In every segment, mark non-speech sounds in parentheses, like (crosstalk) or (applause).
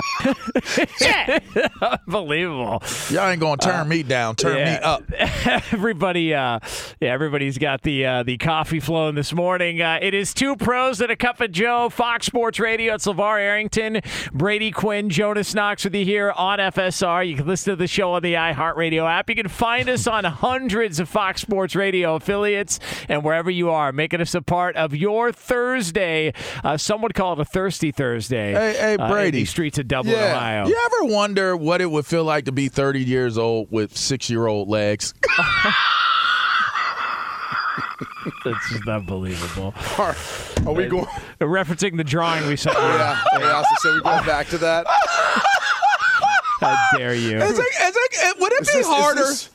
(laughs) Unbelievable. Y'all ain't gonna turn me down, turn me up. (laughs) Everybody, uh, yeah, everybody's got the uh, the coffee flowing this morning. Uh, it is two pros and a cup of Joe. Fox Sports Radio. It's LaVar Arrington, Brady Quinn, Jonas Knox with you here on FSR. You can listen to the show on the iHeartRadio app. You can find us on hundreds of Fox Sports Radio affiliates and wherever you are, making us a part of your Thursday. Uh, some would call it a thirsty Thursday. Hey, hey, uh, in Brady. the streets of Dublin, Ohio. You ever wonder what it would feel like to be 30 years old with six year old legs? (laughs) That's just unbelievable. Are, are we going? Referencing the drawing we saw. Yeah, yeah. Also, so we're going back to that. How dare you? Is it, is it, would it Is be this, harder? Is this,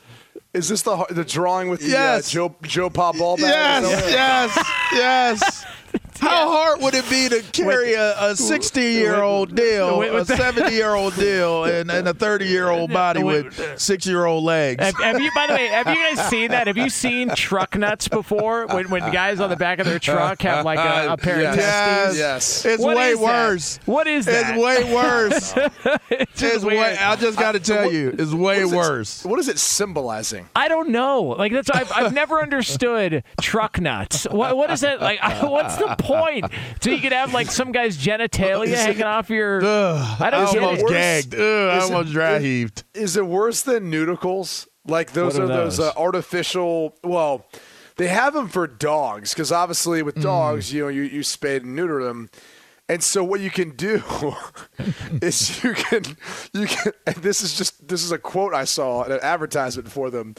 is this the the drawing with the Yes. uh, Joe Joe Pop ball bag? yes, yes, yes. How hard would it be to carry a 60 year old deal, a 70 year old (laughs) deal, and, and a 30 year old body with six year old legs? Have, have you, by the way, have you guys seen that? Have you seen truck nuts before? When, when guys on the back of their truck have like a, a pair of Yes. testes? Yes. It's What way is that? worse. What is that? (laughs) (laughs) It's way worse. it's way. I just got to tell you, it's way What is it- worse. What is it symbolizing? I don't know. Like that's I've, I've never understood truck nuts. What what is that like? What's the point? So you could have like some guy's genitalia it- hanging off your. Ugh, I don't I get almost it. gagged. Ugh, I Is it- almost dry heaved. Is it worse than Neuticles? Like those are, are those, those? uh, artificial. Well, they have them for dogs because obviously Mm. with dogs, you know, you you spay and neuter them. And so what you can do (laughs) is you can you can and this is just this is a quote I saw in an advertisement for them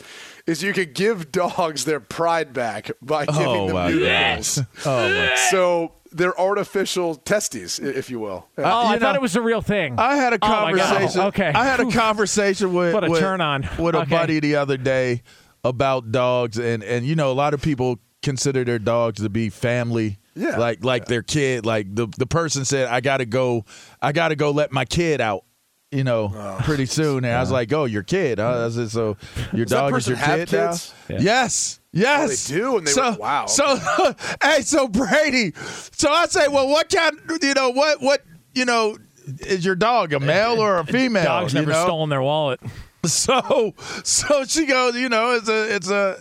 is you can give dogs their pride back by oh, giving Oh, them my Neuticles. Oh, my So they're artificial testes, if you will. Oh, uh, I you thought it was a real thing. I had a Oh, my conversation. Okay. I had a conversation with What a with, turn on. with a Okay. buddy the other day about dogs, and and you know a lot of people consider their dogs to be family. Yeah. like like their kid. Like the the person said, I gotta go. I gotta go let my kid out. You know, Oh, pretty soon, and I was like, "Oh, your kid? Huh? I said, so your Does dog is your have kid kids? now? Yes, oh, yes, they do? And they so, were- wow, So, (laughs) hey, so Brady, so I say, well, what kind? You know, what what you know is your dog a male or a (laughs) female? Dogs you never know? stolen their wallet. So so she goes, you know, it's a it's a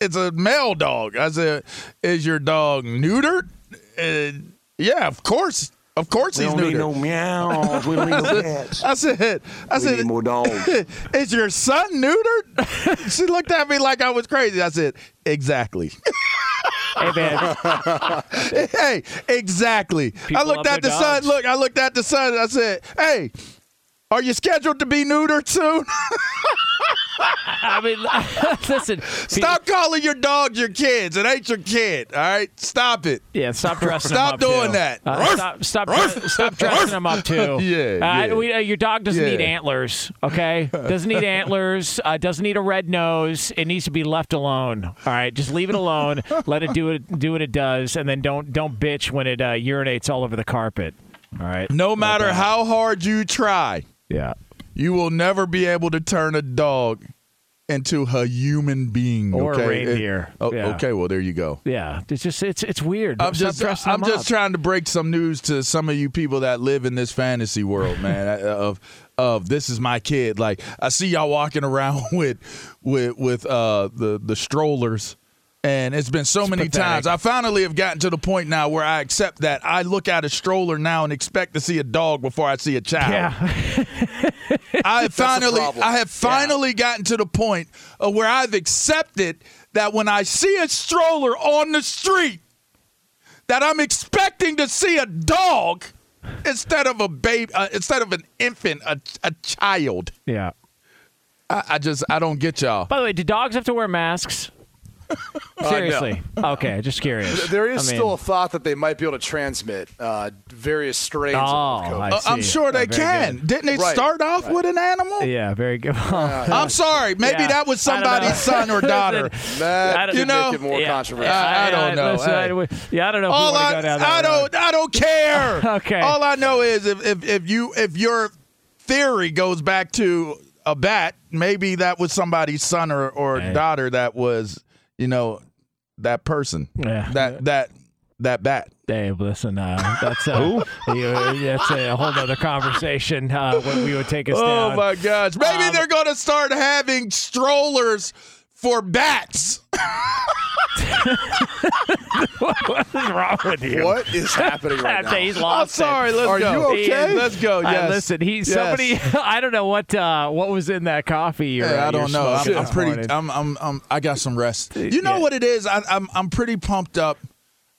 it's a male dog. I said, is your dog neutered? And yeah, of course. Of course We he's neutered. We don't need no meows. We don't need no (laughs) cats. I said, I We said, need more dogs. (laughs) is your son neutered? (laughs) she looked at me like I was crazy. I said, exactly. Hey man, hey, exactly. I looked at the their son. Look, I looked at the son. I said, hey, are you scheduled to be neutered soon? I mean, (laughs) listen. Stop calling your dogs your kids. It ain't your kid. All right, stop it. Yeah, stop dressing Stop them up doing too. that. Uh, stop, stop, dre- stop dressing them up too. (laughs) Yeah, Uh, yeah. we, uh, your dog doesn't need antlers. Okay, doesn't need antlers. Uh, doesn't need a red nose. It needs to be left alone. All right, just leave it alone. (laughs) Let it do it. Do what it does, and then don't don't bitch when it uh, urinates all over the carpet. All right. No matter that. how hard you try, Yeah. You will never be able to turn a dog into a human being Or a okay? reindeer. Oh, Yeah. Okay, well there you go. Yeah. It's just it's it's weird. I'm Stop just I'm just up. trying to break some news to some of you people that live in this fantasy world, man. (laughs) uh, of of this is my kid. Like I see y'all walking around (laughs) with with with uh the the strollers. And it's been so many pathetic. times. I finally have gotten to the point now where I accept that I look at a stroller now and expect to see a dog before I see a child. Yeah. (laughs) I finally. I have finally gotten to the point where I've accepted that when I see a stroller on the street, that I'm expecting to see a dog instead of a baby, uh, instead of an infant, a, a child. yeah. I, I just I don't get y'all. By the way, do dogs have to wear masks? (laughs) Seriously. Okay, just curious. There is I mean- still a thought that they might be able to transmit uh, various strains Oh, of COVID. I Uh, I'm see. sure they Oh, can. good. Didn't they Right, start off with an animal? Yeah, very good. (laughs) I'm sorry. Maybe Yeah. that was I don't know. somebody's son or (laughs) daughter. that I don't- You know- more Yeah. controversial. I- I don't know. listen, Hey. I- yeah, I don't know. All we I, go down I don't I don't care. Okay. All I know is if, if if you if your theory goes back to a bat, maybe that was somebody's son or, or Hey. daughter that was, you know, that person. Yeah. That that that bat. Dave, listen, uh, that's uh, that's a whole other conversation uh, when we would take us Oh down. my gosh. Maybe Um, they're going to start having strollers for bats. what is wrong with you? What is happening right (laughs) I'd say now? he's I'm lost. it. sorry. Let's Are go. you okay? Let's go. Uh, Yes. listen, he's Yes. somebody. (laughs) I don't know what uh, what was in that coffee. You're, Hey, uh, I don't know. I'm, I'm pretty. I'm, I'm. I'm. I got some rest. You know Yeah. what it is? I, I'm. I'm pretty pumped up.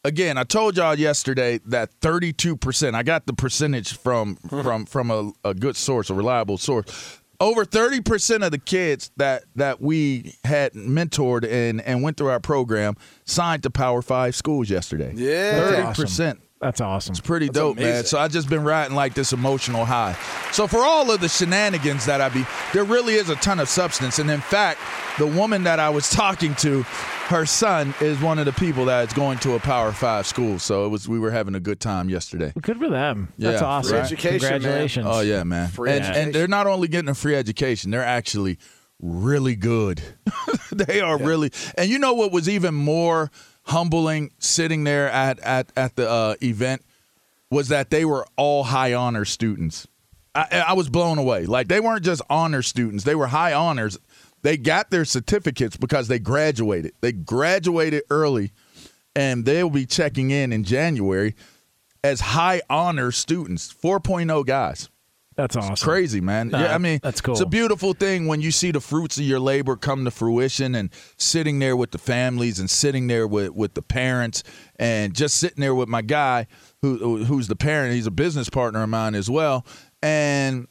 Again, I told y'all yesterday that 32 percent. I got the percentage from from from a, a good source, a reliable source. Over 30 percent of the kids that that we had mentored and and went through our program signed to Power Five schools yesterday. Yeah. 30 percent. That's awesome. It's pretty dope, man. So I just been riding like this emotional high. So for all of the shenanigans that I be, there really is a ton of substance. And in fact, the woman that I was (laughs) talking to, her son is one of the people that is going to a Power Five school. So it was we were having a good time yesterday. Good for them. That's Yeah, awesome. free education, man. Congratulations. Oh yeah, man. Free and, education. and they're not only getting a free education, they're actually really good. (laughs) they are really. And you know what was even more humbling sitting there at at at the uh, event was that they were all high honor students. I, I was blown away. Like they weren't just honor students; they were high honors. They got their certificates because they graduated. They graduated early, and they'll be checking in in January as high honor students. 4.0 guys. That's awesome. Crazy, man. Nah, yeah, I mean, that's cool. It's a beautiful thing when you see the fruits of your labor come to fruition and sitting there with the families and sitting there with, with the parents and just sitting there with my guy who who's the parent. He's a business partner of mine as well. And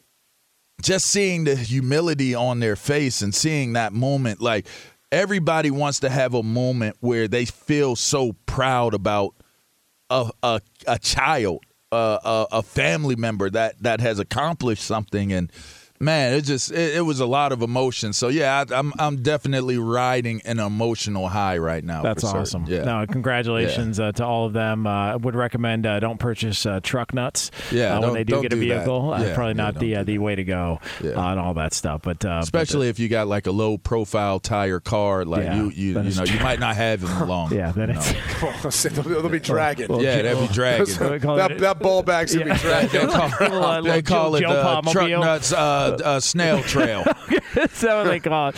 just seeing the humility on their face and seeing that moment like everybody wants to have a moment where they feel so proud about a a, a child, a, a, family member that that has accomplished something, and man, it just it, it was a lot of emotion. So yeah, I, I'm I'm definitely riding an emotional high right now. That's for awesome. Yeah, No, congratulations uh, to all of them. Uh, I would recommend uh, don't purchase uh, truck nuts. Yeah, uh, when they do get a do that. vehicle. Uh, Yeah, probably yeah, not the uh, the way to go Yeah. and all that stuff. But uh, especially if you got like a low profile tire car, like Yeah, you you you know true. you might not have them long. (laughs) yeah, then you it's know. (laughs) they'll, they'll be dragging. yeah, that'll be (laughs) dragging. we call that, it- that ball bag's going to be dragging. They call, they call it the truck Palmobile. nuts uh, uh, snail trail. (laughs) so they call it.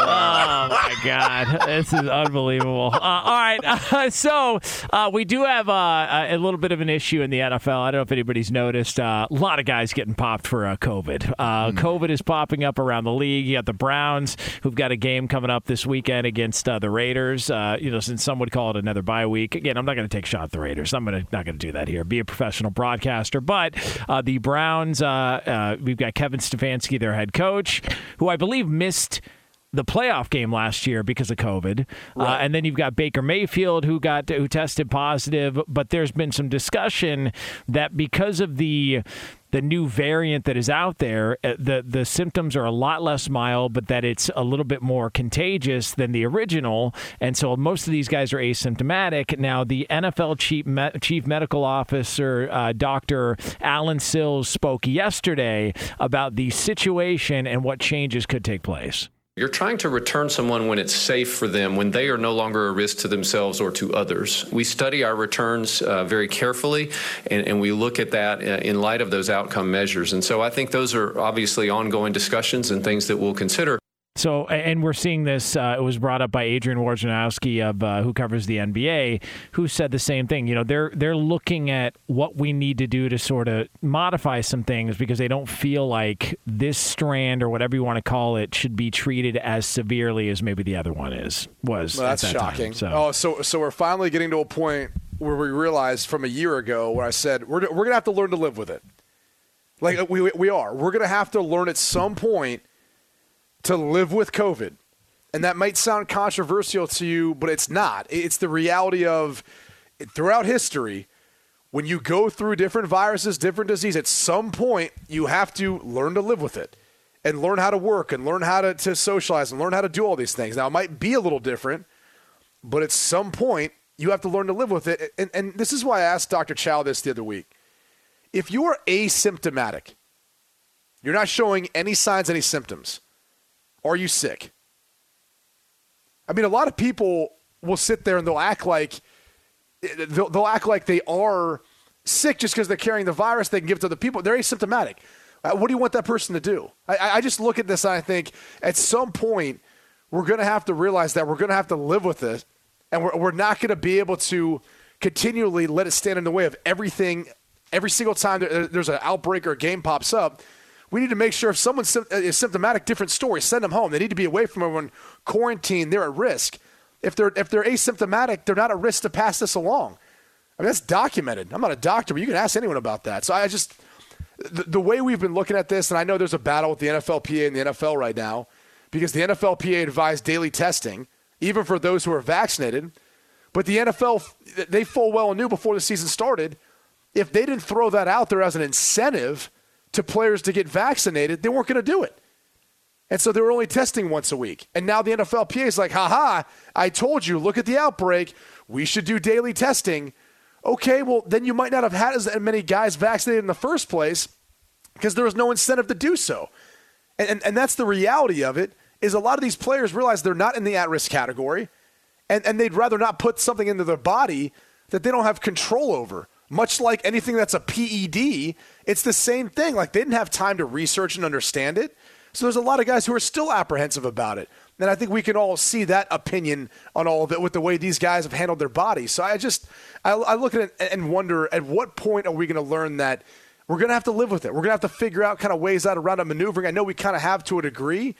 Oh my God, this is unbelievable. Uh, all right, (laughs) uh, so uh, we do have uh, a little bit of an issue in the NFL. I don't know if anybody's noticed. Uh, a lot of guys getting popped for uh, COVID. Uh, COVID is popping up around the league. You got the Browns, who've got a game coming up this weekend against uh, the Raiders. Uh, you know, since some would call it another bye week. Again, I'm not going to take a shot at the Raiders. I'm gonna, not going to do that here. Be a professional broadcaster. But uh, the Browns, uh, uh, we've got Kevin Stefanski, their head coach, who I believe missed the playoff game last year because of COVID, uh, and then you've got Baker Mayfield who got who tested positive. But there's been some discussion that because of the the new variant that is out there, uh, the the symptoms are a lot less mild, but that it's a little bit more contagious than the original, and so most of these guys are asymptomatic. Now, the NFL chief me- chief medical officer, uh, Doctor Alan Sills, spoke yesterday about the situation and what changes could take place. You're trying to return someone when it's safe for them, when they are no longer a risk to themselves or to others. We study our returns uh, very carefully, and, and, we look at that uh, in light of those outcome measures. And so I think those are obviously ongoing discussions and things that we'll consider. So, and we're seeing this. Uh, it was brought up by Adrian Wojnarowski of uh, who covers the NBA, who said the same thing. You know, they're they're looking at what we need to do to sort of modify some things because they don't feel like this strand or whatever you want to call it should be treated as severely as maybe the other one is was. Well, that's at that shocking. Time. So. Oh, so so we're finally getting to a point where we realized from a year ago where I said we're we're gonna have to learn to live with it. Like we we are. We're gonna have to learn at some point to live with COVID. And that might sound controversial to you, but it's not. It's the reality of throughout history, when you go through different viruses, different disease, at some point you have to learn to live with it and learn how to work and learn how to, to socialize and learn how to do all these things. Now, it might be a little different, but at some point you have to learn to live with it. And, and this is why I asked Dr. Chow this the other week. If you are asymptomatic, you're not showing any signs, any symptoms, are you sick? I mean, a lot of people will sit there and they'll act like they'll, they'll act like they are sick just because they're carrying the virus. They can give it to other people. They're asymptomatic. Uh, what do you want that person to do? I, I just look at this and I think at some point we're going to have to realize that we're going to have to live with it, and we're, we're not going to be able to continually let it stand in the way of everything. Every single time there, there's an outbreak or a game pops up, we need to make sure if someone uh, is symptomatic, different story, send them home. They need to be away from everyone, quarantine. They're at risk. If they're if they're asymptomatic, they're not at risk to pass this along. I mean, that's documented. I'm not a doctor, but you can ask anyone about that. So I just the, the way we've been looking at this, and I know there's a battle with the NFLPA and the NFL right now because the NFLPA advised daily testing, even for those who are vaccinated. But the NFL, they full well knew before the season started, if they didn't throw that out there as an incentive to players to get vaccinated, they weren't going to do it. And so they were only testing once a week. And now the NFLPA is like, haha, I told you, look at the outbreak. We should do daily testing. Okay, well, then you might not have had as many guys vaccinated in the first place because there was no incentive to do so. And, and, and that's the reality of it is a lot of these players realize they're not in the at-risk category and, and they'd rather not put something into their body that they don't have control over much like anything that's a PED, it's the same thing. Like they didn't have time to research and understand it. So there's a lot of guys who are still apprehensive about it. And I think we can all see that opinion on all of it with the way these guys have handled their bodies. So I just, I, I look at it and wonder at what point are we going to learn that we're going to have to live with it? We're going to have to figure out kind of ways out around it maneuvering. I know we kind of have to a degree,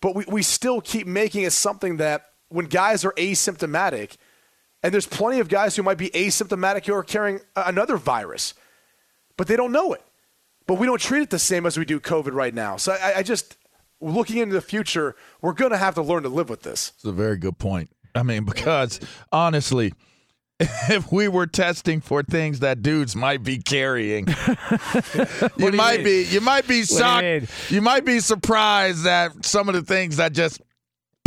but we, we still keep making it something that when guys are asymptomatic – and there's plenty of guys who might be asymptomatic who are carrying another virus, but they don't know it. But we don't treat it the same as we do COVID right now. So I, I just, looking into the future, we're going to have to learn to live with this. It's a very good point. I mean, because honestly, (laughs) if we were testing for things that dudes might be carrying, (laughs) you might you be you might be shocked. You, you, might be surprised that some of the things that just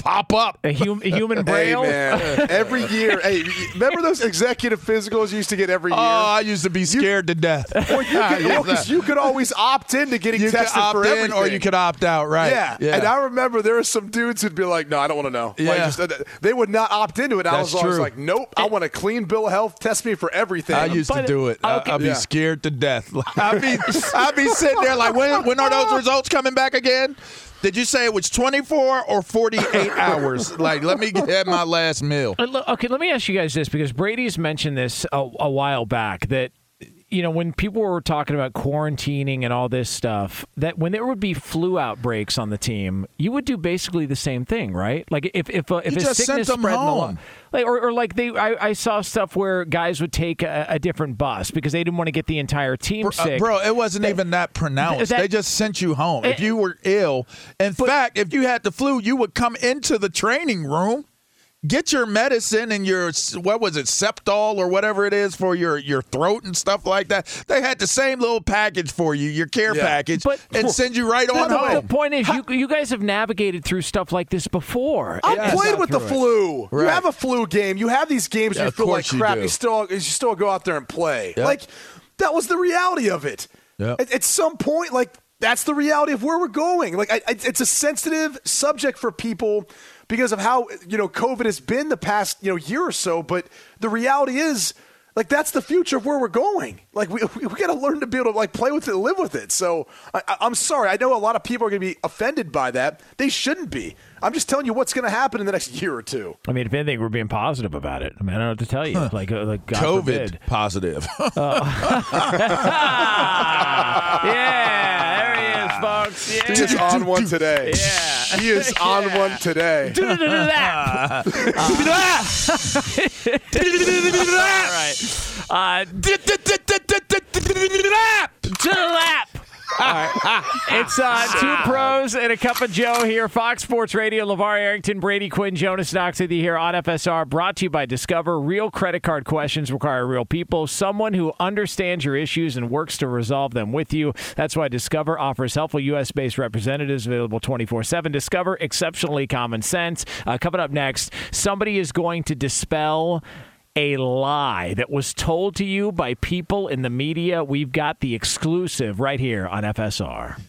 pop up. A, hum, a human (laughs) braille? Hey, man. (laughs) every year. Hey, remember those executive physicals you used to get every year? Oh, I used to be scared you, to death. Well, you, could, (laughs) well, you could always opt in to getting you tested for everything. or you could opt out, right? Yeah. yeah. And I remember there were some dudes who'd be like, no, I don't want to know. Yeah. Like, just, uh, they would not opt into it. I was always like, nope, I want a clean bill of health. Test me for everything. I used but, to do it. Okay. I'd be yeah. scared to death. I'd be, I'd be sitting there like, when, when are those results coming back again? Did you say it was 24 or 48 (laughs) hours? Like, let me get my last meal. Uh, okay, let me ask you guys this because Brady's mentioned this a, a while back that you know, when people were talking about quarantining and all this stuff, that when there would be flu outbreaks on the team, you would do basically the same thing, right? Like if if uh, if a sickness spread like or, or like they, I, I, saw stuff where guys would take a, a, different bus because they didn't want to get the entire team bro, sick. Uh, bro, it wasn't that, even that pronounced. That, they just sent you home if you were ill. In but, fact, if you had the flu, you would come into the training room get your medicine and your what was it septol or whatever it is for your your throat and stuff like that. They had the same little package for you your care yeah. package but, and send you right on home the point is you, you guys have navigated through stuff like this before. I yeah. played with the flu. Right. you have a flu game. You have these games yeah, where you feel like crap. you, you, still you still go out there and play. Yep. like that was the reality of it. Yep. at, at some point like that's the reality of where we're going. Like I, I, it's a sensitive subject for people because of how you know COVID has been the past you know year or so. But the reality is, like that's the future of where we're going. Like we (laughs) we, got to learn to be able to like play with it, live with it. So I, I'm sorry, I know a lot of people are going to be offended by that. They shouldn't be. I'm just telling you what's going to happen in the next year or two. I mean, if anything, we're being positive about it. I mean, I don't know what to tell you. Huh. Like, uh, like God COVID forbid. positive. uh, (laughs) (laughs) yeah, there he is. Yeah. He is on one today. Yeah. He is on yeah. one today. All right. Uh, to the lap. (laughs) It's uh, two pros and a cup of Joe here. Fox Sports Radio, LaVar Arrington, Brady Quinn, Jonas Knox with you here on FSR. Brought to you by Discover. Real credit card questions require real people. Someone who understands your issues and works to resolve them with you. That's why Discover offers helpful U.S. based representatives available 24 7. Discover exceptionally common sense. Uh, coming up next, somebody is going to dispel a lie that was told to you by people in the media. We've got the exclusive right here on FSR.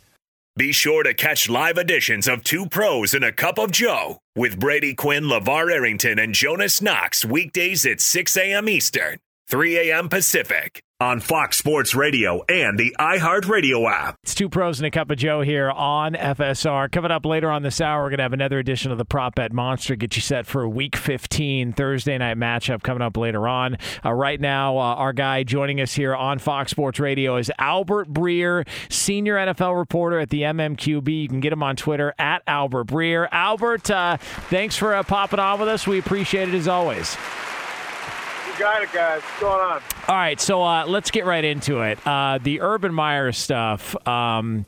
Be sure to catch live editions of Two Pros and a Cup of Joe with Brady Quinn, LaVar Arrington, and Jonas Knox weekdays at 6 a.m. Eastern, 3 a.m. Pacific on Fox Sports Radio and the iHeartRadio app. It's two pros and a cup of Joe here on FSR. Coming up later on this hour, we're going to have another edition of the Prop Bet Monster. Get you set for a Week 15 Thursday night matchup coming up later on. Uh, right now, uh, our guy joining us here on Fox Sports Radio is Albert Breer, senior NFL reporter at the MMQB. You can get him on Twitter at Albert Breer. Albert, uh, thanks for uh, popping on with us. We appreciate it as always. Got it, guys. What's going on? All right, so uh, let's get right into it. Uh, the Urban Meyer stuff. Um,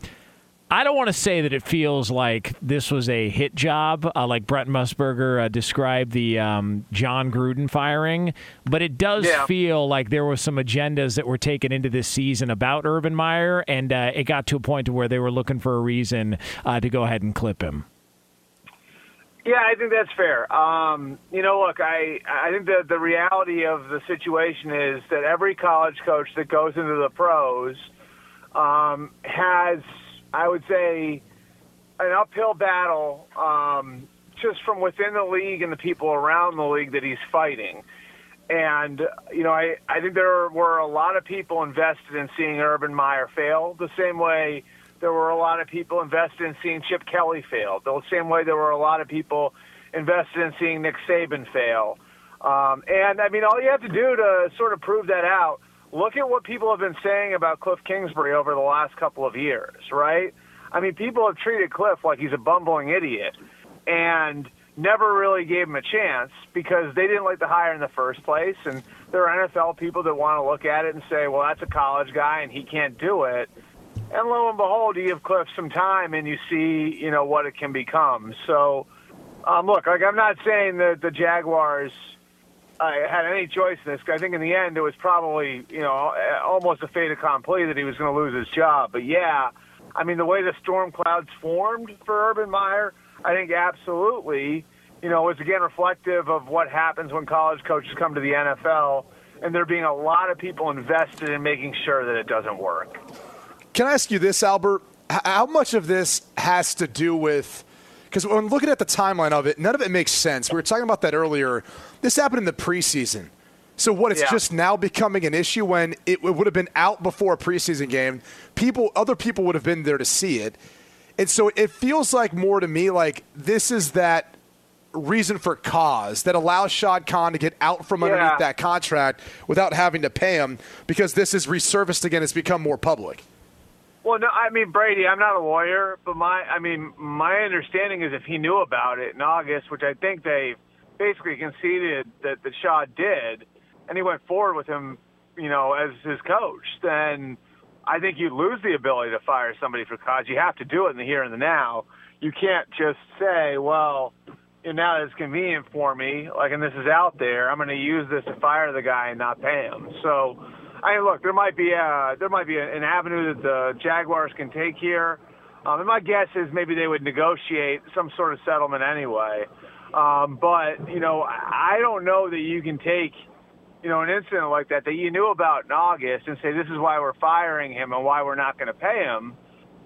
I don't want to say that it feels like this was a hit job, uh, like Brent Musburger uh, described the um, Jon Gruden firing, but it does Yeah. feel like there were some agendas that were taken into this season about Urban Meyer, and uh, it got to a point to where they were looking for a reason uh, to go ahead and clip him. Yeah, I think that's fair. Um, you know, look, I I think that the reality of the situation is that every college coach that goes into the pros um, has, I would say, an uphill battle um, just from within the league and the people around the league that he's fighting. And, you know, I, I think there were a lot of people invested in seeing Urban Meyer fail the same way there were a lot of people invested in seeing Chip Kelly fail. The same way there were a lot of people invested in seeing Nick Saban fail. Um, and, I mean, all you have to do to sort of prove that out, look at what people have been saying about Cliff Kingsbury over the last couple of years, right? I mean, people have treated Cliff like he's a bumbling idiot and never really gave him a chance because they didn't like the hire in the first place. And there are NFL people that want to look at it and say, well, that's a college guy and he can't do it. And lo and behold, you give Cliff some time and you see, you know, what it can become. So, um, look, like I'm not saying that the Jaguars uh, had any choice in this. I think in the end it was probably, you know, almost a fait accompli that he was going to lose his job. But yeah, I mean, the way the storm clouds formed for Urban Meyer, I think absolutely, you know, is again reflective of what happens when college coaches come to the NFL, and there being a lot of people invested in making sure that it doesn't work. Can I ask you this, Albert? How much of this has to do with because when looking at the timeline of it, none of it makes sense. We were talking about that earlier. This happened in the preseason. So what? It's Yeah. just now becoming an issue when it would have been out before a preseason game. People, other people would have been there to see it, and so it feels like more to me like this is that reason for cause that allows Shad Khan to get out from underneath Yeah. that contract without having to pay him because this is resurfaced again. It's become more public. Well, no, I mean Brady. I'm not a lawyer, but my, I mean, my understanding is if he knew about it in August, which I think they basically conceded that that Shad did, and he went forward with him, you know, as his coach, then I think you'd lose the ability to fire somebody for cause. You have to do it in the here and the now. You can't just say, well, you now that it's convenient for me, like, and this is out there, I'm going to use this to fire the guy and not pay him. So, I mean, look, there might be a, there might be an avenue that the Jaguars can take here. Um, and my guess is maybe they would negotiate some sort of settlement anyway. Um, but you know, I don't know that you can take, you know, an incident like that that you knew about in August and say this is why we're firing him and why we're not going to pay him.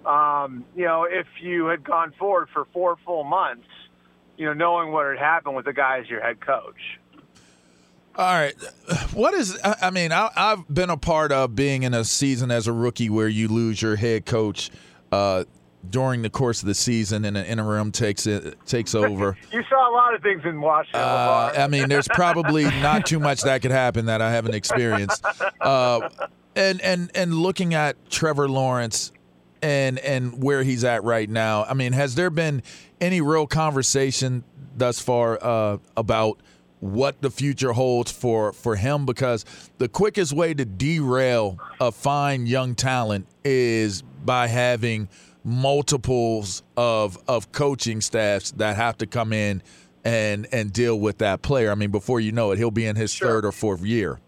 Um, you know, if you had gone forward for four full months, you know, knowing what had happened with the guy as your head coach. All right. What is, I mean, I, I've been a part of being in a season as a rookie where you lose your head coach uh, during the course of the season and an interim takes it takes over. You saw a lot of things in Washington. Uh, I mean, there's probably not too much that could happen that I haven't experienced. Uh, and and and looking at Trevor Lawrence and and where he's at right now, I mean, has there been any real conversation thus far uh, about what the future holds for for him? Because the quickest way to derail a fine young talent is by having multiples of of coaching staffs that have to come in and and deal with that player. I mean, before you know it, he'll be in his Sure. third or fourth year.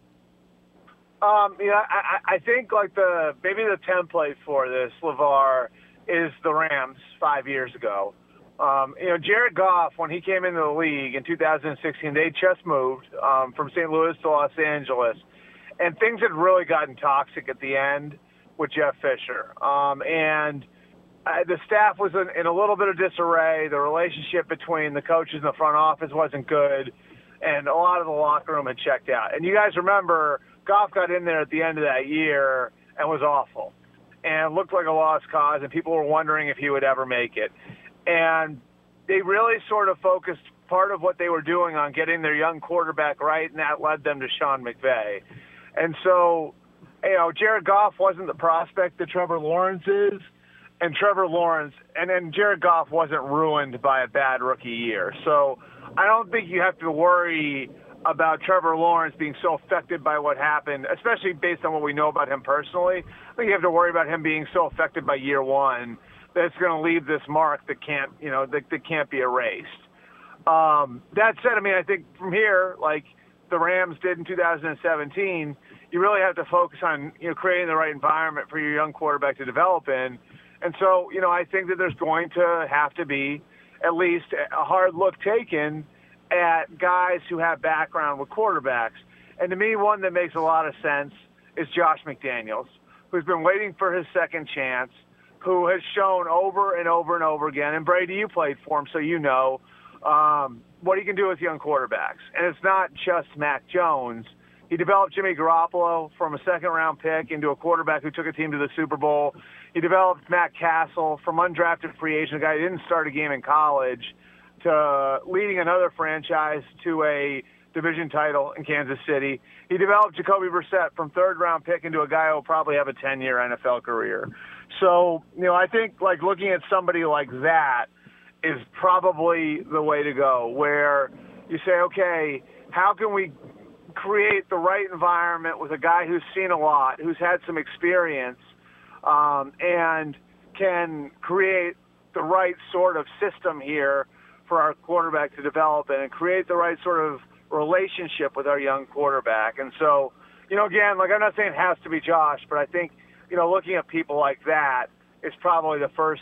Um, I, I I think like the maybe the template for this LaVar is the Rams five years ago. Um, you know, Jared Goff when he came into the league in 2016, they just moved um, from St. Louis to Los Angeles, and things had really gotten toxic at the end with Jeff Fisher. Um, and uh, the staff was in, in a little bit of disarray. The relationship between the coaches and the front office wasn't good, and a lot of the locker room had checked out. And you guys remember, Goff got in there at the end of that year and was awful, and looked like a lost cause, and people were wondering if he would ever make it. And they really sort of focused part of what they were doing on getting their young quarterback right, and that led them to Sean McVay. And so, you know, Jared Goff wasn't the prospect that Trevor Lawrence is and Trevor Lawrence, and then Jared Goff wasn't ruined by a bad rookie year. So I don't think you have to worry about Trevor Lawrence being so affected by what happened, especially based on what we know about him personally. I think you have to worry about him being so affected by year one that it's going to leave this mark that can't, you know, that, that can't be erased. Um, that said, I mean, I think from here, like the Rams did in 2017, you really have to focus on you know creating the right environment for your young quarterback to develop in. And so, you know, I think that there's going to have to be at least a hard look taken at guys who have background with quarterbacks. And to me, one that makes a lot of sense is Josh McDaniels, who's been waiting for his second chance, who has shown over and over and over again. And Brady, you played for him, so you know um, what he can do with young quarterbacks. And it's not just Mac Jones. He developed Jimmy Garoppolo from a second round pick into a quarterback who took a team to the Super Bowl. He developed Matt Cassel from undrafted free agent, a guy who didn't start a game in college, to leading another franchise to a division title in Kansas City. He developed Jacoby Brissett from third round pick into a guy who will probably have a 10 year NFL career. So, you know, I think like looking at somebody like that is probably the way to go, where you say, okay, how can we create the right environment with a guy who's seen a lot, who's had some experience, um, and can create the right sort of system here for our quarterback to develop and create the right sort of relationship with our young quarterback. And so, you know, again, like I'm not saying it has to be Josh, but I think, you know, looking at people like that is probably the first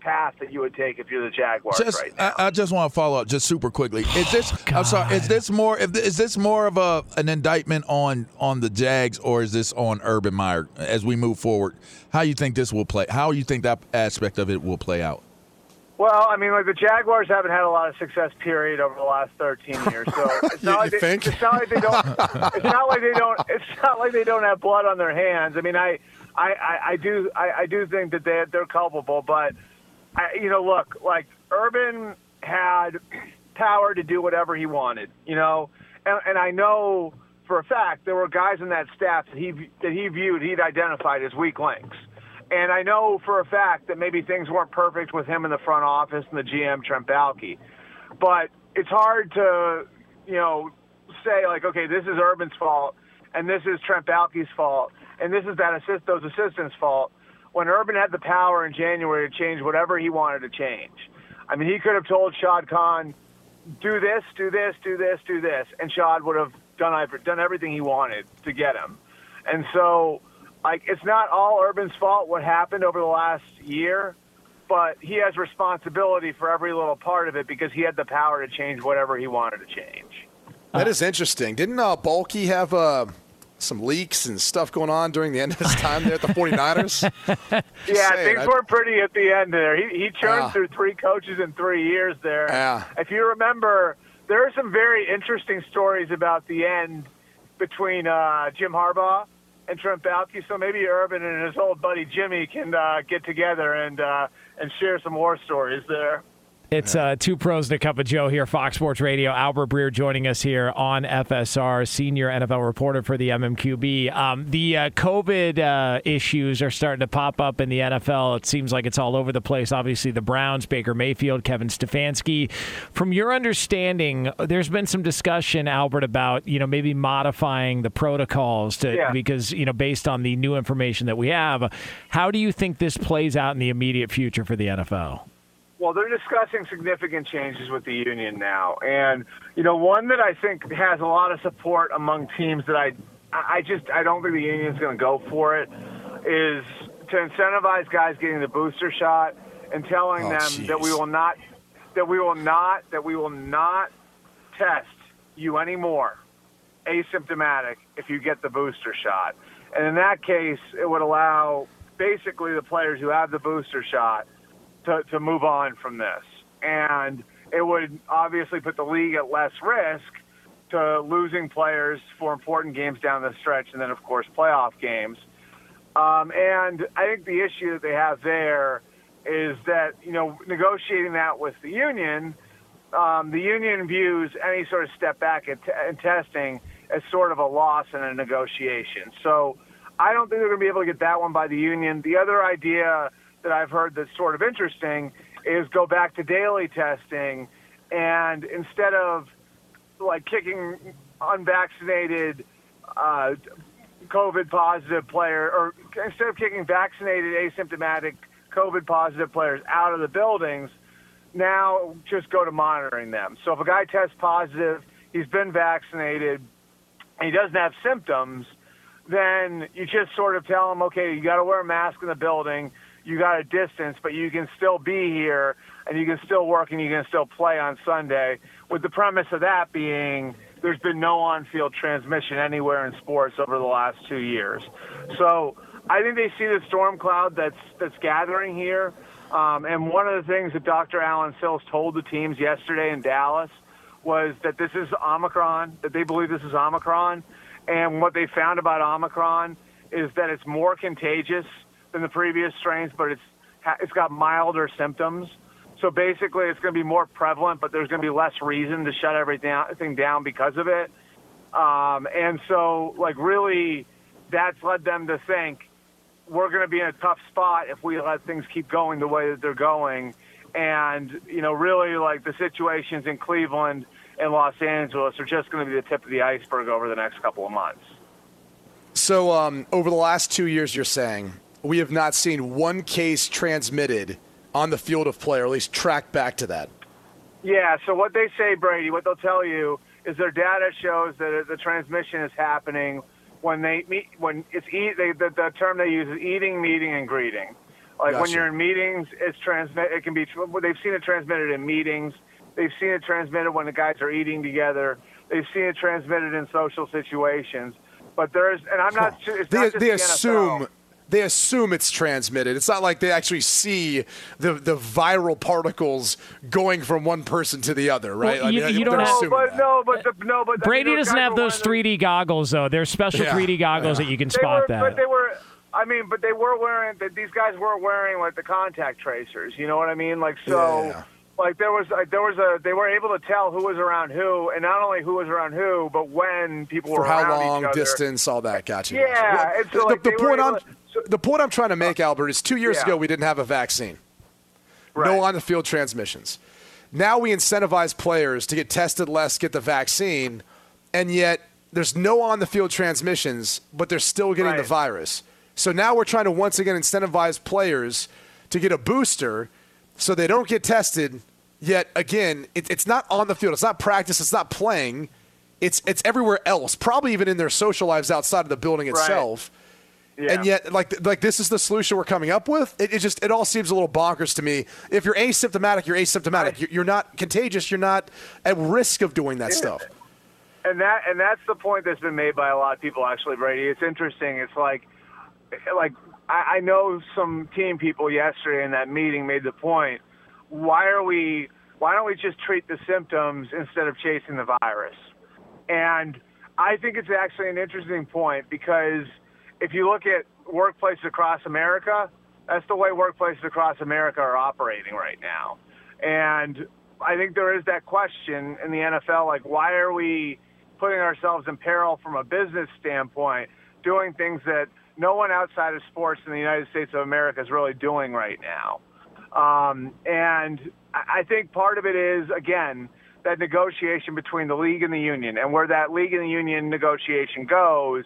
path that you would take if you're the Jaguars Just, right now. I, I just want to follow up just super quickly. Is this? (sighs) I'm sorry. Is this more? if- Is this more of a an indictment on on the Jags, or is this on Urban Meyer as we move forward? How you think this will play? How you think that aspect of it will play out? Well, I mean, like the Jaguars haven't had a lot of success, period, over the last 13 years. So (laughs) it's not like they, think? it's not like they don't. it's not like they don't. (laughs) It's not like they don't have blood on their hands. I mean, I, I, I, I do, I, I do think that they they're culpable, but I, you know, look, like Urban had power to do whatever he wanted, you know, and, and I know for a fact there were guys in that staff that he that he viewed he'd identified as weak links. And I know for a fact that maybe things weren't perfect with him in the front office and the GM Trent Baalke, but it's hard to, you know, say like, okay, this is Urban's fault, and this is Trent Baalke's fault, and this is that assist those assistants' fault. When Urban had the power in January to change whatever he wanted to change, I mean, he could have told Shad Khan, do this, do this, do this, do this, and Shad would have done done everything he wanted to get him. And so, like, it's not all Urban's fault what happened over the last year, but he has responsibility for every little part of it because he had the power to change whatever he wanted to change. That is interesting. Didn't uh, Baalke have uh, some leaks and stuff going on during the end of his time there at the 49ers? (laughs) Yeah, saying, things I- were pretty at the end there. He he churned Yeah. through three coaches in three years there. Yeah. If you remember, there are some very interesting stories about the end between uh, Jim Harbaugh and Trent Baalke. So maybe Urban and his old buddy Jimmy can uh, get together and uh, and share some war stories there. It's uh, two pros and a cup of Joe here, Fox Sports Radio. Albert Breer joining us here on FSR, senior NFL reporter for the MMQB. Um, the uh, COVID uh, issues are starting to pop up in the NFL. It seems like it's all over the place. Obviously, the Browns, Baker Mayfield, Kevin Stefanski. From your understanding, there's been some discussion, Albert, about you know maybe modifying the protocols to Yeah. because you know based on the new information that we have. How do you think this plays out in the immediate future for the NFL? Well, they're discussing significant changes with the union now, and you know, one that I think has a lot of support among teams that I, I just I don't think the union's going to go for it, is to incentivize guys getting the booster shot and telling Oh, them jeez. that we will not, that we will not, that we will not test you anymore asymptomatic if you get the booster shot. And in that case, it would allow basically the players who have the booster shot to, to move on from this. And it would obviously put the league at less risk to losing players for important games down the stretch and then, of course, playoff games. Um, and I think the issue that they have there is that, you know, negotiating that with the union, um, the union views any sort of step back in, t- in testing as sort of a loss in a negotiation. So I don't think they're going to be able to get that one by the union. The other idea that I've heard that's sort of interesting is go back to daily testing and instead of like kicking unvaccinated uh, COVID positive player, or instead of kicking vaccinated asymptomatic COVID positive players out of the buildings, now just go to monitoring them. So if a guy tests positive, he's been vaccinated, and he doesn't have symptoms, then you just sort of tell him, okay, you got to wear a mask in the building, you got a distance, but you can still be here, and you can still work, and you can still play on Sunday. With the premise of that being, there's been no on-field transmission anywhere in sports over the last two years. So I think they see the storm cloud that's that's gathering here. Um, and one of the things that Dr. Alan Sills told the teams yesterday in Dallas was that this is Omicron, that they believe this is Omicron. And what they found about Omicron is that it's more contagious than the previous strains, but it's it's got milder symptoms. So basically, it's going to be more prevalent, but there's going to be less reason to shut everything down because of it. Um, and so, like, really, that's led them to think we're going to be in a tough spot if we let things keep going the way that they're going. And, you know, really, like, the situations in Cleveland and Los Angeles are just going to be the tip of the iceberg over the next couple of months. So, um, over the last two years, you're saying we have not seen one case transmitted on the field of play, or at least tracked back to that. Yeah, so what they say, Brady, what they'll tell you is their data shows that the transmission is happening when they meet, when it's eat, they, the, the term they use is eating, meeting, and greeting. Like when you're in meetings, it's transmit. It can be. They've seen it transmitted in meetings. They've seen it transmitted when the guys are eating together. They've seen it transmitted in social situations. But there's, and I'm not. sure It's They, not they the assume NFL. They assume it's transmitted. It's not like they actually see the the viral particles going from one person to the other, right? Well, you- you they're don't have- but that. no, but the, no, but Brady those doesn't have those 3D goggles though. There's special Yeah. 3D goggles that you can They spot were, that. But they were, I mean, but they were wearing. that These guys weren't wearing like the contact tracers. You know what I mean? Like so, Yeah. like there was, like, there was a. They were able to tell who was around who, and not only who was around who, but when people for were how around long, each other. distance, all that. Gotcha. Yeah, gotcha. and so, the, like, the they were point able I'm to- so- the point I'm trying to make, uh, Albert, is two years Yeah. ago we didn't have a vaccine. Right. No on the field transmissions. Now we incentivize players to get tested less, get the vaccine, and yet there's no on the field transmissions, but they're still getting the virus. So now we're trying to once again incentivize players to get a booster so they don't get tested. Yet again, it, it's not on the field. It's not practice. It's not playing. It's it's everywhere else. Probably even in their social lives outside of the building Right. Yeah. And yet, like like this is the solution we're coming up with. It, it just it all seems a little bonkers to me. If you're asymptomatic, you're asymptomatic. You're, you're not contagious. You're not at risk of doing that stuff. and that and that's the point that's been made by a lot of people actually brady it's interesting it's like like I, I know some team people yesterday in that meeting made the point why are we why don't we just treat the symptoms instead of chasing the virus and i think it's actually an interesting point because if you look at workplaces across america that's the way workplaces across america are operating right now And I think there is that question in the NFL, like why are we putting ourselves in peril from a business standpoint, doing things that no one outside of sports in the United States of America is really doing right now. Um, and I think part of it is, again, that negotiation between the league and the union and where that league and the union negotiation goes.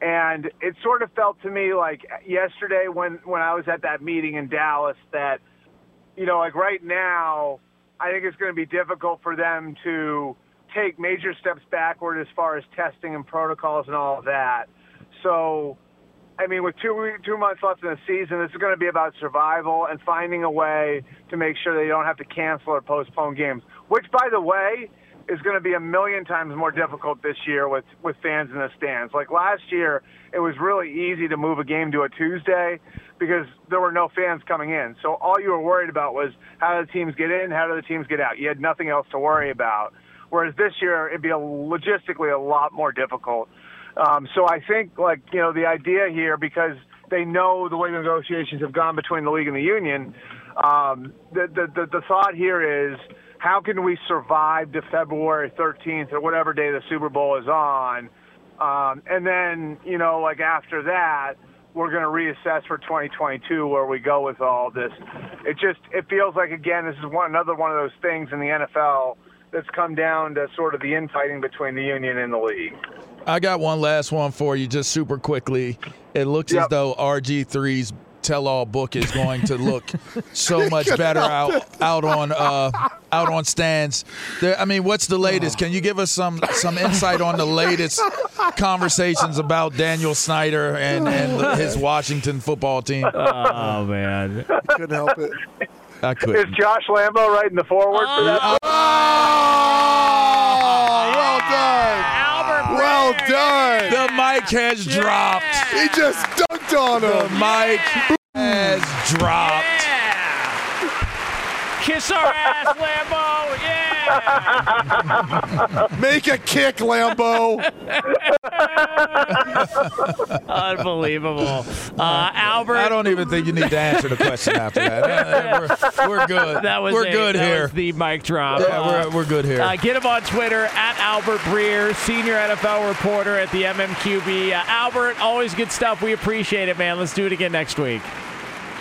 And it sort of felt to me like yesterday when, when I was at that meeting in Dallas that, you know, like right now, I think it's going to be difficult for them to take major steps backward as far as testing and protocols and all of that. So, I mean, with two two months left in the season, this is going to be about survival and finding a way to make sure they don't have to cancel or postpone games. Which, by the way, is going to be a million times more difficult this year with with fans in the stands. Like last year, it was really easy to move a game to a Tuesday because there were no fans coming in. So all you were worried about was how do the teams get in, how do the teams get out. You had nothing else to worry about. Whereas this year, it'd be a, logistically a lot more difficult. Um, so I think, like you know, the idea here because they know the way the negotiations have gone between the league and the union. Um, the, the the the thought here is how can we survive to February 13th or whatever day the Super Bowl is on, um, and then you know, like after that, we're going to reassess for 2022 where we go with all this. It just it feels like again this is one another one of those things in the NFL that's come down to sort of the infighting between the union and the league. I got one last one for you, just super quickly. It looks Yep. as though RG3's tell-all book is going to look (laughs) so much better out out on uh, out on stands. There, I mean, what's the latest? Can you give us some some insight on the latest conversations about Daniel Snyder and and his Washington football team? Oh man. Couldn't help it. I couldn't. Josh Lambo writing the foreword for that? Oh, well done. Albert Well done. The mic has dropped. He just dunked on The him. mic has dropped. Yeah. Kiss our ass, Lambo. Yeah. (laughs) Make a kick, Lambo. Unbelievable. Uh, Albert. I don't even think you need to answer the question after that. Uh, we're, we're good. (laughs) That was we're a- good that here. was the mic drop. yeah, Uh, we're, we're good here. Uh, get him on Twitter at Albert Breer, senior NFL reporter at the MMQB. Uh, Albert, always good stuff. We appreciate it, man. Let's do it again next week.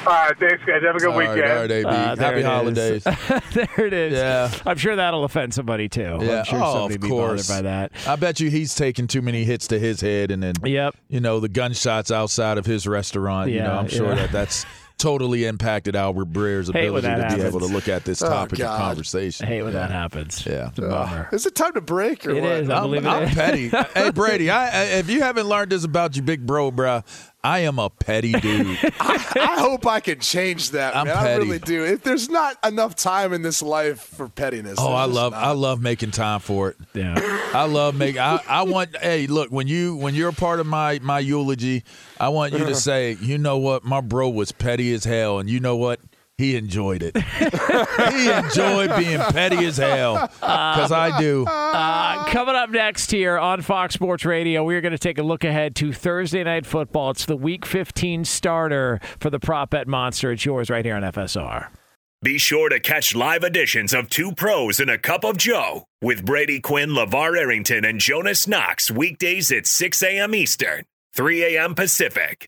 All right, thanks, guys. Have a good All right, weekend. all right, AB. Uh, Happy holidays. (laughs) there it is. Yeah. I'm sure that'll offend somebody too. Yeah. I'm sure oh, somebody of be course. bothered by that. I bet you he's taking too many hits to his head, and then Yep. you know the gunshots outside of his restaurant. you know, Yeah, I'm sure yeah. that that's totally impacted Albert Breer's ability to that be able to look at this Oh, topic of conversation. I hate when that happens. Yeah. It's a bummer. Is it time to break or It what? is. I I'm, believe it I'm is. petty. (laughs) hey Brady, I, I, if you haven't learned this about you, big bro, bruh, I am a petty dude. (laughs) I hope I can change that. I'm man. I really do. If there's not enough time in this life for pettiness. oh, I love, not. I love making time for it. Yeah. I love making. I, I want. Hey, look when you when you're a part of my my eulogy, I want you to (laughs) say, you know what, my bro was petty as hell, and you know what. He enjoyed it. (laughs) he enjoyed being petty as hell because I do. Uh, coming up next here on Fox Sports Radio, we are going to take a look ahead to Thursday Night Football. It's the Week 15 starter for the Prop Bet Monster. It's yours right here on FSR. Be sure to catch live editions of Two Pros and a Cup of Joe with Brady Quinn, LaVar Arrington, and Jonas Knox weekdays at 6 a.m. Eastern, 3 a.m. Pacific.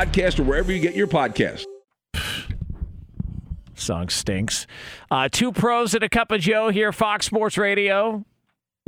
or wherever you get your podcast. Song stinks. Uh, two pros and a cup of Joe here, Fox Sports Radio.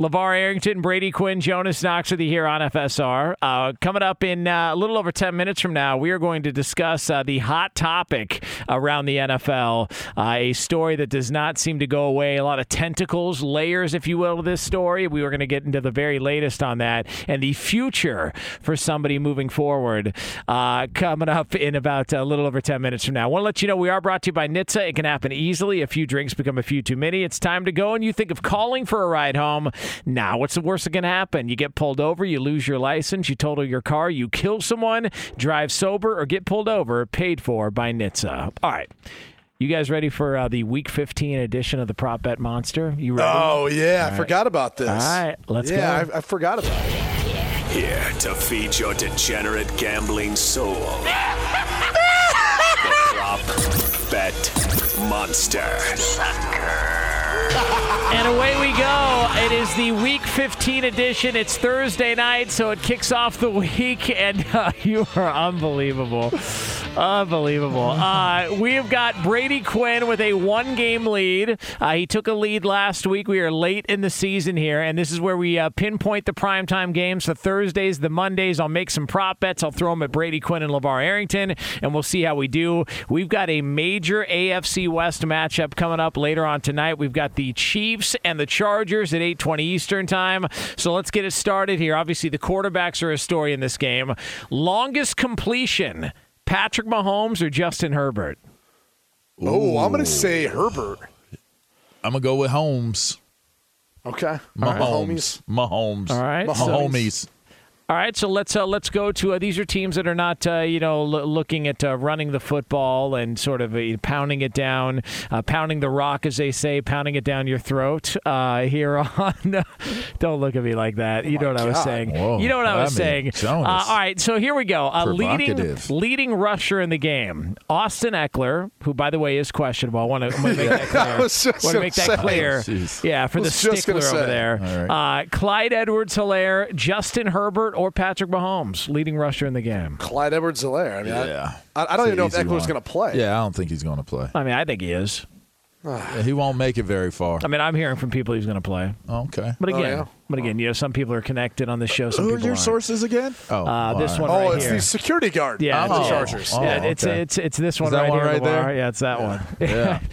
LaVar Arrington, Brady Quinn, Jonas Knox with you here on FSR. Uh, coming up in uh, a little over 10 minutes from now, we are going to discuss uh, the hot topic around the NFL. Uh, a story that does not seem to go away. A lot of tentacles, layers, if you will, to this story. We were going to get into the very latest on that and the future for somebody moving forward. Uh, coming up in about a little over 10 minutes from now. I want to let you know we are brought to you by NHTSA. It can happen easily. A few drinks become a few too many. It's time to go, and you think of calling for a ride home. Now, what's the worst that can happen? You get pulled over, you lose your license, you total your car, you kill someone, drive sober, or get pulled over, paid for by NHTSA. All right. You guys ready for uh, the Week 15 edition of the Prop Bet Monster? You ready? Oh yeah, I forgot about this. All right, let's yeah, go. I, I forgot about it. Here to feed your degenerate gambling soul. (laughs) the Prop Bet Monster. And away we go. It is the Week 15 edition. It's Thursday night, so it kicks off the (laughs) week, and uh, (laughs) you are unbelievable. Unbelievable. (laughs) Uh, we have got Brady Quinn with a one game lead. Uh, he took a lead last week. We are late in the season here, and this is where we uh, pinpoint the primetime games the Thursdays, the Mondays. I'll make some prop bets. I'll throw them at Brady Quinn and LaVar Arrington, and we'll see how we do. We've got a major AFC West matchup coming up later on tonight. We've got the Chiefs and the Chargers at 8:20 Eastern Time. So let's get it started here. Obviously, the quarterbacks are a story in this game. Longest completion: Patrick Mahomes or Justin Herbert? Oh, I'm gonna say Herbert. I'm gonna go with Holmes. Okay, Mahomes. Mahomes. All right, so- Mahomes. All right, so let's uh, let's go to uh, these are teams that are not uh, you know l- looking at uh, running the football and sort of uh, pounding it down, uh, pounding the rock as they say, pounding it down your throat. Uh, here (laughs) on, don't look at me like that. You know what I was saying. Whoa. You know what I was I mean, saying. Uh, all right, so here we go. Uh, leading leading rusher in the game, Austin Ekeler, who by the way is questionable. I want to make (laughs) that clear. I was just want to make that say. clear. Jeez. Yeah, for the stickler over say. there. All Uh, Clyde Edwards-Hilaire, Justin Herbert, or Patrick Mahomes, leading rusher in the game. Clyde Edwards-Hilaire. I mean, Yeah. I, I don't It's even know if easy Ekeler's one. gonna play. Yeah, I don't think he's going to play. I mean, I think he is. (sighs) Yeah, he won't make it very far. I mean, I'm hearing from people he's going to play. Okay. But Oh, again, yeah? But again, you know, some people are connected on this show. Some Who are your aren't. sources again? Oh, Uh, this one right. Oh, right it's here. the security guard. Yeah, of the Chargers. Oh, yeah, it's okay. it's it's this one that right one here, right Lamar. there? Yeah, it's that one. Yeah. (laughs)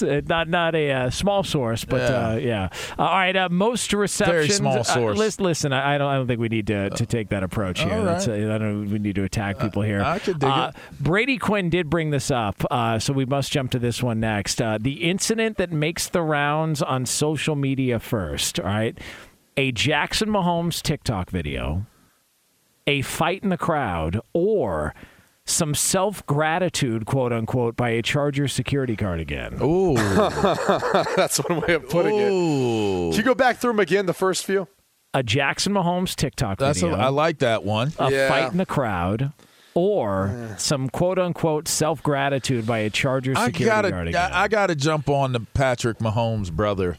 Uh, not not a uh, small source, but Yeah. uh, yeah. Uh, all right, uh, most receptions. small uh, source. listen, listen, I I don't I don't think we need to to take that approach here. All That's, uh, right. I don't. We need to attack people here. I could dig uh, Brady Quinn did bring this up, uh, so we must jump to this one next. Uh, the incident that makes the rounds on social media first. All right, a Jackson Mahomes TikTok video, a fight in the crowd, or some self gratitude, quote unquote, by a Charger security guard again. Ooh. (laughs) That's one way of putting it. Ooh. Can you go back through them again? The first few. A Jackson Mahomes TikTok That's video, I like that one. a Yeah. fight in the crowd, or some quote unquote self gratitude by a Charger I security gotta, guard again. I, I gotta jump on the Patrick Mahomes brother.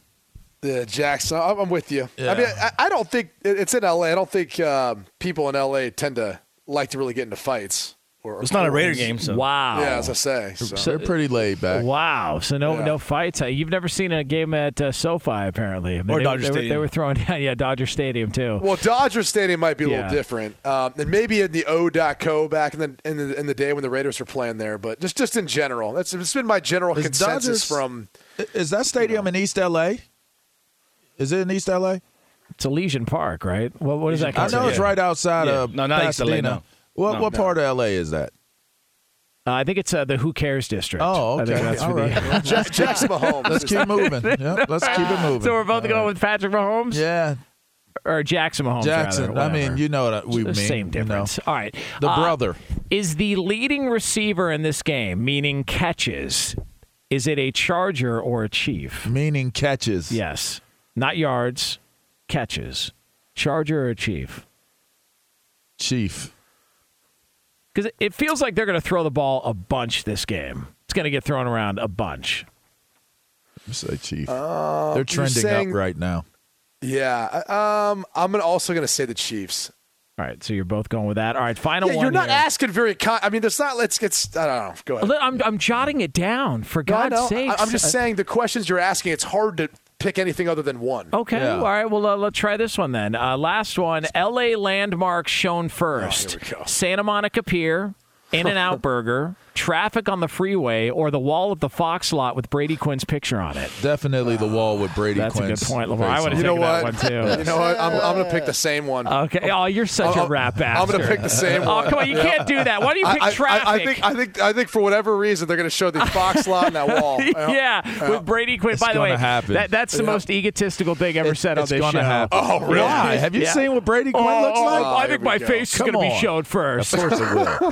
Yeah, Jackson. I'm I'm with you. Yeah. I mean, I, I don't think it's in L.A. I don't think um, people in L.A. tend to like to really get into fights. Or, It's not a Raider game, so wow. Yeah, as I say. So. They're pretty laid back. Wow. So no Yeah. no fights. Uh, You've never seen a game at uh, SoFi apparently. I mean, Or they, Dodger they were, they were throwing (laughs) yeah, Dodger Stadium too. Well, Dodger Stadium might be a Yeah. little different, um, and maybe in the O.co back in the, in the in the day when the Raiders were playing there, but just just in general, that's it's been my general Is consensus Dodgers- from. Is that stadium in East LA? Is it in East LA? It's Elysian Park, right? What what is that? I know considered? it's right outside Yeah. of No, not East LA, Pasadena. no. What No. what part of LA is that? Uh, I think it's uh, the Who Cares district. Oh, I think okay. that's All for the- right. (laughs) Jack, Jackson Mahomes. Let's keep moving. Yep, let's keep it moving. (laughs) So we're both All going right. with Patrick Mahomes Yeah, or Jackson Mahomes. Jackson. rather, I mean, you know what we The mean. same you know. difference. All right. The Uh, brother. is the leading receiver in this game, meaning catches. Is it a Charger or a Chief? Meaning catches. Yes, not yards, catches. Charger or Chief? Chief. Because it- it feels like they're going to throw the ball a bunch this game. It's going to get thrown around a bunch. You say Chief. They're trending saying- up right now. Yeah, I- um, I'm also going to say the Chiefs. All right, so you're both going with that. All right, final Yeah, one. you're not here. asking very. Con- I mean, there's not. Let's get. I don't know. Go ahead. I'm, I'm jotting it down for No, God's know. sake. I'm just saying the questions you're asking. It's hard to pick anything other than one. Okay. Yeah. All right. Well, uh, let's try this one then. Uh, last one. L.A. landmarks shown first. Oh, here we go. Santa Monica Pier, In and Out (laughs) Burger, traffic on the freeway, or the wall at the Fox lot with Brady Quinn's picture on it. Definitely the wall with Brady Quinn's. That's a good point, Lamar. I would have. You know taken what? that one too. (laughs) You know what? I'm, I'm going to pick the same one. Okay. Oh, you're such a I'm- rap I'm going to pick the same Oh, one. come on! You can't do that. Why do you pick I- traffic? I, I think I think I think for whatever reason they're going to show the Fox (laughs) lot on that wall. yeah, with Brady Quinn. It's By the way, happen. that, that's the most egotistical thing ever said on it's this gonna show. happen. Oh, really? Why? Have you Yeah. seen what Brady Quinn Oh, looks like? Oh, oh. I think my face is going to be shown first. Of course it will.